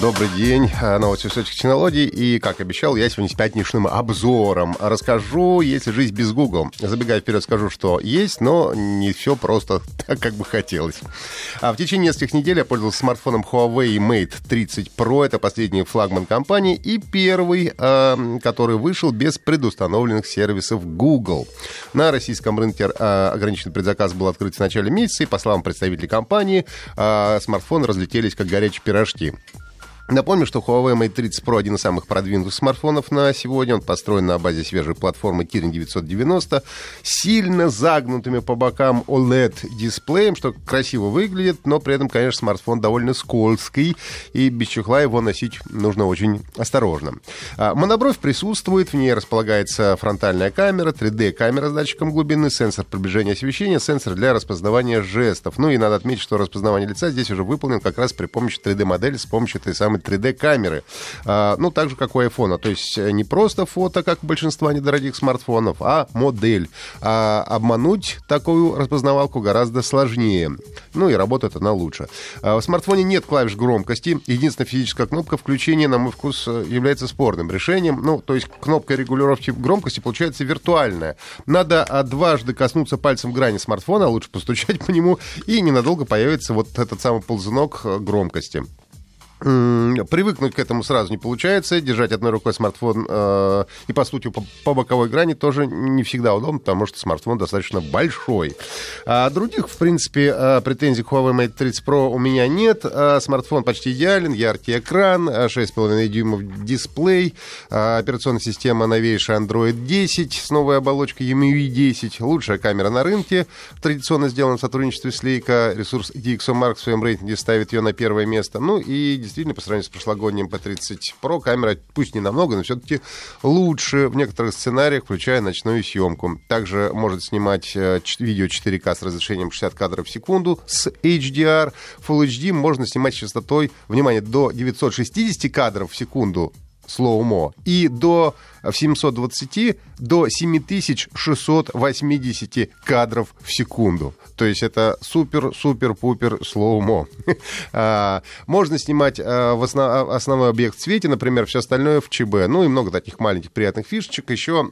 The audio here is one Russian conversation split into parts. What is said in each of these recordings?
Добрый день. А, Новости высоких технологий. И, как обещал, я сегодня с пятничным обзором расскажу, если жизнь без Google. Забегая вперед, скажу, что есть, но не все просто так, как бы хотелось. А в течение нескольких недель я пользовался смартфоном Huawei Mate 30 Pro. Это последний флагман компании. И первый, э, который вышел без предустановленных сервисов Google. На российском рынке э, ограниченный предзаказ был открыт в начале месяца. И, по словам представителей компании, смартфоны разлетелись как горячие пирожки. Напомню, что Huawei Mate 30 Pro один из самых продвинутых смартфонов на сегодня. Он построен на базе свежей платформы Kirin 990 сильно загнутыми по бокам OLED-дисплеем, что красиво выглядит, но при этом, конечно, смартфон довольно скользкий, и без чехла его носить нужно очень осторожно. А, монобровь присутствует, в ней располагается фронтальная камера, 3D-камера с датчиком глубины, сенсор приближения освещения, сенсор для распознавания жестов. Ну и надо отметить, что распознавание лица здесь уже выполнен как раз при помощи 3D-модели, с помощью этой самой 3D-камеры. А, ну, так же, как у iPhone. То есть э, не просто фото, как у большинства недорогих смартфонов, а модель. А обмануть такую распознавалку гораздо сложнее. Ну и работает она лучше. А в смартфоне нет клавиш громкости. Единственная физическая кнопка включения, на мой вкус, э, является спорным решением. Ну, то есть кнопка регулировки громкости получается виртуальная. Надо а, дважды коснуться пальцем грани смартфона, лучше постучать по нему, и ненадолго появится вот этот самый ползунок э, громкости. Привыкнуть к этому сразу не получается. Держать одной рукой смартфон э, и, по сути, по, по боковой грани тоже не всегда удобно, потому что смартфон достаточно большой. А других, в принципе, э, претензий к Huawei Mate 30 Pro у меня нет. А смартфон почти идеален, яркий экран, 6,5 дюймов дисплей, а операционная система новейшая Android 10 с новой оболочкой MIUI 10, лучшая камера на рынке, традиционно сделана в сотрудничестве с Leica, ресурс DxOMark в своем рейтинге ставит ее на первое место. Ну и действительно, по сравнению с прошлогодним P30 Pro, камера пусть не намного, но все-таки лучше в некоторых сценариях, включая ночную съемку. Также может снимать э, видео 4К с разрешением 60 кадров в секунду с HDR. Full HD можно снимать с частотой, внимание, до 960 кадров в секунду slow-mo и до в 720 до 7680 кадров в секунду. То есть это супер-супер-пупер slow-mo. А, можно снимать а, в основ... основной объект в цвете, например, все остальное в ЧБ. Ну и много таких маленьких приятных фишечек. Еще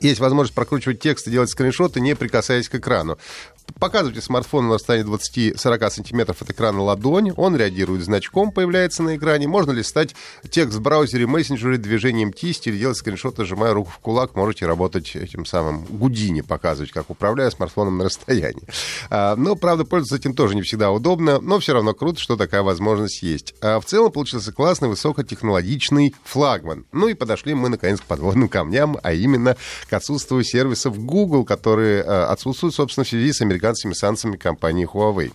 есть возможность прокручивать текст и делать скриншоты, не прикасаясь к экрану. Показывайте смартфон на расстоянии 20-40 сантиметров от экрана ладонь, он реагирует значком, появляется на экране. Можно листать текст в браузере, мессенджере движением кисти или делать скриншоты, сжимая руку в кулак. Можете работать этим самым Гудини, показывать, как управляя смартфоном на расстоянии. А, но, правда, пользоваться этим тоже не всегда удобно, но все равно круто, что такая возможность есть. А в целом получился классный, высокотехнологичный флагман. Ну и подошли мы, наконец, к подводным камням, а именно к отсутствию сервисов Google, которые а, отсутствуют, собственно, в связи с американскими санкциями компании Huawei.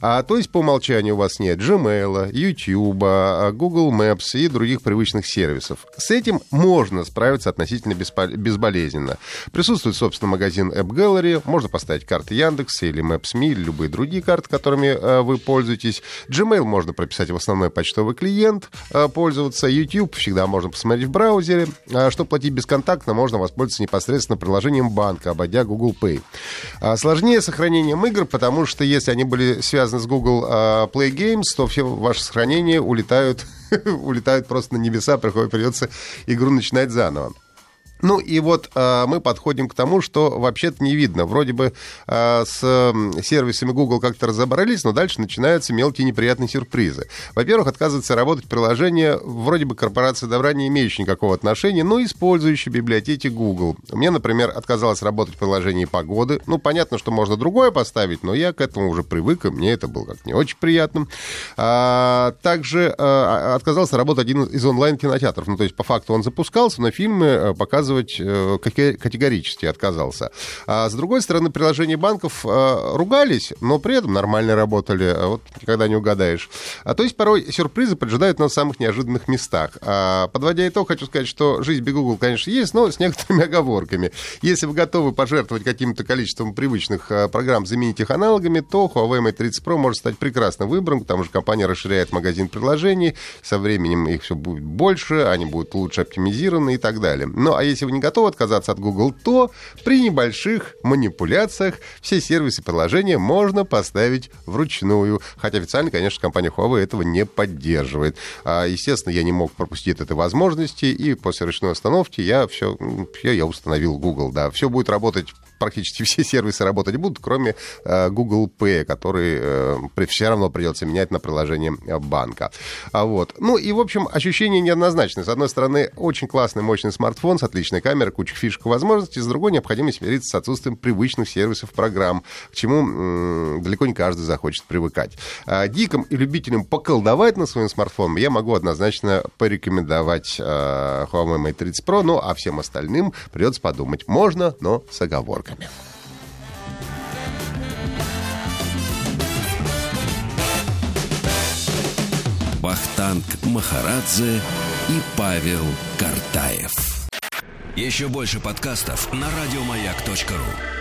А, то есть по умолчанию у вас нет Gmail, YouTube, а, Google Maps и других привычных сервисов. С этим можно справиться относительно безболезненно. Присутствует, собственно, магазин App Gallery, можно поставить карты Яндекса или Maps.me или любые другие карты, которыми а, вы пользуетесь. Gmail можно прописать в основной почтовый клиент, а, пользоваться. YouTube всегда можно посмотреть в браузере. Чтобы платить бесконтактно, можно воспользоваться непосредственно приложением банка, обойдя Google Pay. Сложнее сохранить сохранением игр, потому что если они были связаны с Google uh, Play Games, то все ваши сохранения улетают, улетают просто на небеса, приходит, придется игру начинать заново. Ну и вот э, мы подходим к тому, что вообще-то не видно. Вроде бы э, с э, сервисами Google как-то разобрались, но дальше начинаются мелкие неприятные сюрпризы. Во-первых, отказывается работать приложение вроде бы корпорации добра, не имеющее никакого отношения, но использующее библиотеки Google. Меня, например, отказалось работать приложение погоды. Ну, понятно, что можно другое поставить, но я к этому уже привык, и мне это было как не очень приятно. А, также а, отказался работать один из онлайн-кинотеатров. Ну, то есть, по факту он запускался, но фильмы э, показывали отказывать категорически отказался. А с другой стороны, приложения банков ругались, но при этом нормально работали, вот никогда не угадаешь. А то есть порой сюрпризы поджидают нас в самых неожиданных местах. А, подводя итог, хочу сказать, что жизнь без Google, конечно, есть, но с некоторыми оговорками. Если вы готовы пожертвовать каким-то количеством привычных программ, заменить их аналогами, то Huawei Mate 30 Pro может стать прекрасным выбором, потому что компания расширяет магазин приложений, со временем их все будет больше, они будут лучше оптимизированы и так далее. Ну, а если вы не готовы отказаться от Google, то при небольших манипуляциях все сервисы приложения можно поставить вручную. Хотя официально, конечно, компания Huawei этого не поддерживает. А, естественно, я не мог пропустить этой возможности, и после ручной установки я все, все я установил Google, да. Все будет работать практически все сервисы работать будут, кроме э, Google Pay, который э, все равно придется менять на приложение банка. А вот. Ну и, в общем, ощущения неоднозначны. С одной стороны, очень классный, мощный смартфон с отличной камерой, куча фишек и возможностей. С другой, необходимость смириться с отсутствием привычных сервисов программ, к чему далеко не каждый захочет привыкать. А, диким и любителям поколдовать на своем смартфоне я могу однозначно порекомендовать э, Huawei Mate 30 Pro, ну а всем остальным придется подумать. Можно, но с оговоркой оговорками. Бахтанг Махарадзе и Павел Картаев. Еще больше подкастов на радиомаяк.ру